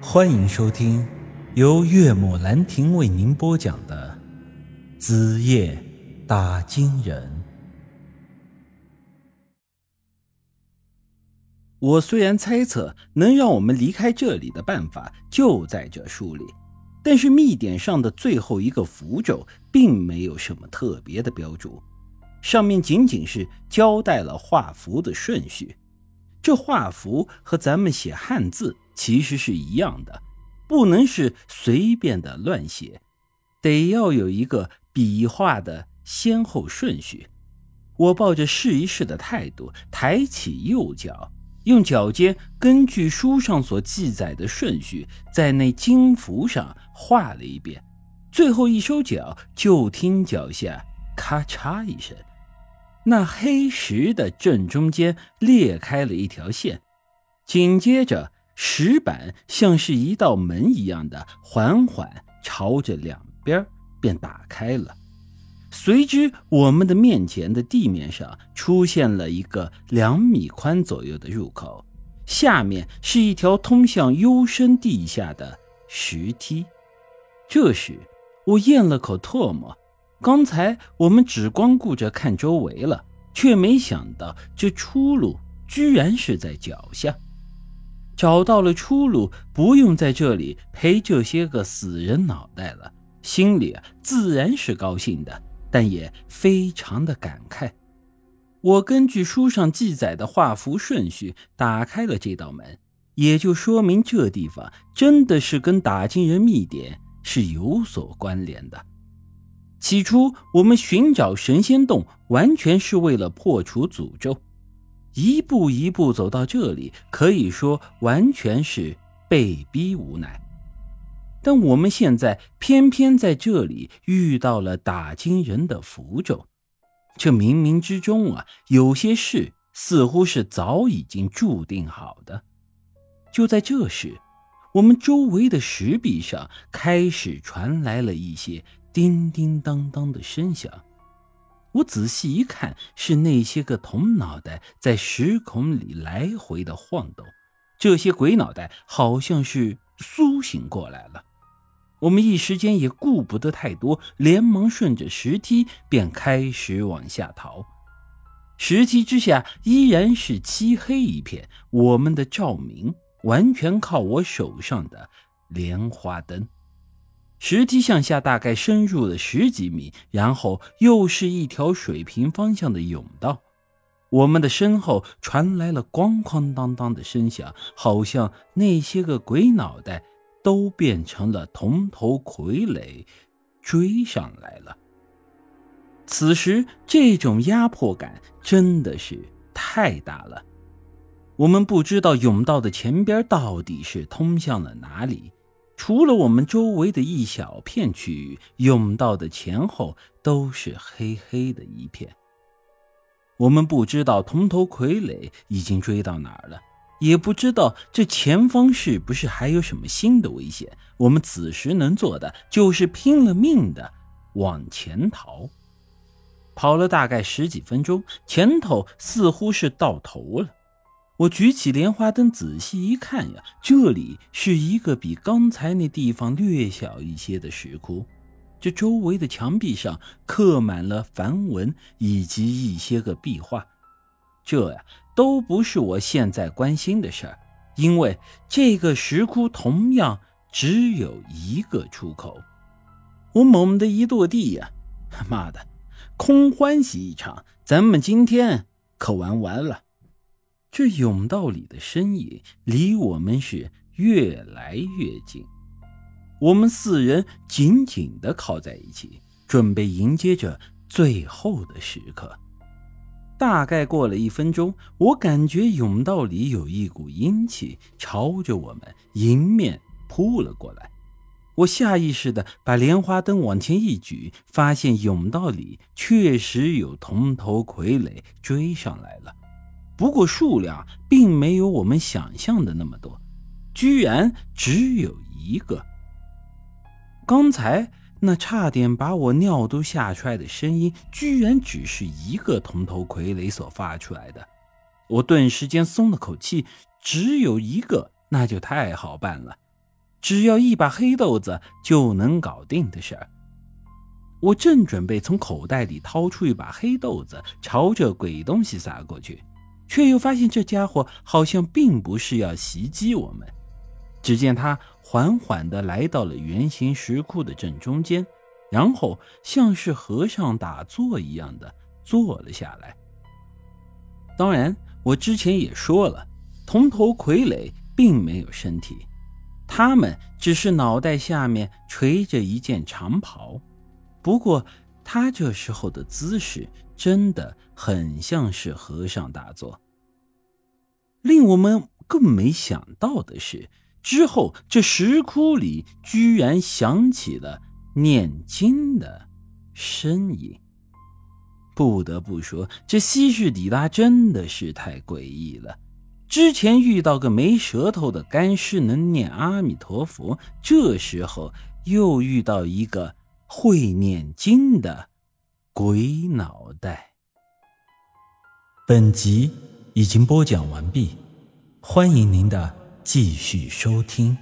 欢迎收听由岳母兰亭为您播讲的《子夜打金人》。我虽然猜测能让我们离开这里的办法就在这书里，但是密典上的最后一个符咒并没有什么特别的标注，上面仅仅是交代了画符的顺序。这画符和咱们写汉字。其实是一样的，不能是随便的乱写，得要有一个笔画的先后顺序。我抱着试一试的态度，抬起右脚，用脚尖根据书上所记载的顺序，在那金符上画了一遍，最后一收脚，就听脚下咔嚓一声，那黑石的正中间裂开了一条线，紧接着。石板像是一道门一样的，缓缓朝着两边便打开了。随之，我们的面前的地面上出现了一个两米宽左右的入口，下面是一条通向幽深地下的石梯。这时，我咽了口唾沫。刚才我们只光顾着看周围了，却没想到这出路居然是在脚下。找到了出路，不用在这里陪这些个死人脑袋了，心里啊自然是高兴的，但也非常的感慨。我根据书上记载的画符顺序打开了这道门，也就说明这地方真的是跟打金人秘典是有所关联的。起初我们寻找神仙洞，完全是为了破除诅咒。一步一步走到这里，可以说完全是被逼无奈。但我们现在偏偏在这里遇到了打金人的符咒，这冥冥之中啊，有些事似乎是早已经注定好的。就在这时，我们周围的石壁上开始传来了一些叮叮当当的声响。我仔细一看，是那些个铜脑袋在石孔里来回的晃动。这些鬼脑袋好像是苏醒过来了。我们一时间也顾不得太多，连忙顺着石梯便开始往下逃。石梯之下依然是漆黑一片，我们的照明完全靠我手上的莲花灯。石梯向下大概深入了十几米，然后又是一条水平方向的甬道。我们的身后传来了咣咣当当的声响，好像那些个鬼脑袋都变成了铜头傀儡，追上来了。此时这种压迫感真的是太大了。我们不知道甬道的前边到底是通向了哪里。除了我们周围的一小片区域，甬道的前后都是黑黑的一片。我们不知道铜头傀儡已经追到哪儿了，也不知道这前方是不是还有什么新的危险。我们此时能做的就是拼了命的往前逃。跑了大概十几分钟，前头似乎是到头了。我举起莲花灯，仔细一看呀，这里是一个比刚才那地方略小一些的石窟。这周围的墙壁上刻满了梵文以及一些个壁画。这呀，都不是我现在关心的事儿，因为这个石窟同样只有一个出口。我猛地一跺地呀，妈的，空欢喜一场！咱们今天可玩完了。这甬道里的身影离我们是越来越近，我们四人紧紧的靠在一起，准备迎接着最后的时刻。大概过了一分钟，我感觉甬道里有一股阴气朝着我们迎面扑了过来，我下意识的把莲花灯往前一举，发现甬道里确实有铜头傀儡追上来了。不过数量并没有我们想象的那么多，居然只有一个。刚才那差点把我尿都吓出来的声音，居然只是一个铜头傀儡所发出来的。我顿时间松了口气，只有一个，那就太好办了。只要一把黑豆子就能搞定的事儿。我正准备从口袋里掏出一把黑豆子，朝着鬼东西撒过去，却又发现这家伙好像并不是要袭击我们。只见他缓缓地来到了圆形石窟的正中间，然后像是和尚打坐一样的坐了下来。当然，我之前也说了，铜头傀儡并没有身体，他们只是脑袋下面垂着一件长袍。不过，他这时候的姿势真的很像是和尚打坐。令我们更没想到的是，之后这石窟里居然响起了念经的声音。不得不说，这西式迪拉真的是太诡异了。之前遇到个没舌头的干尸能念阿弥陀佛，这时候又遇到一个。会念经的鬼脑袋。本集已经播讲完毕，欢迎您的继续收听。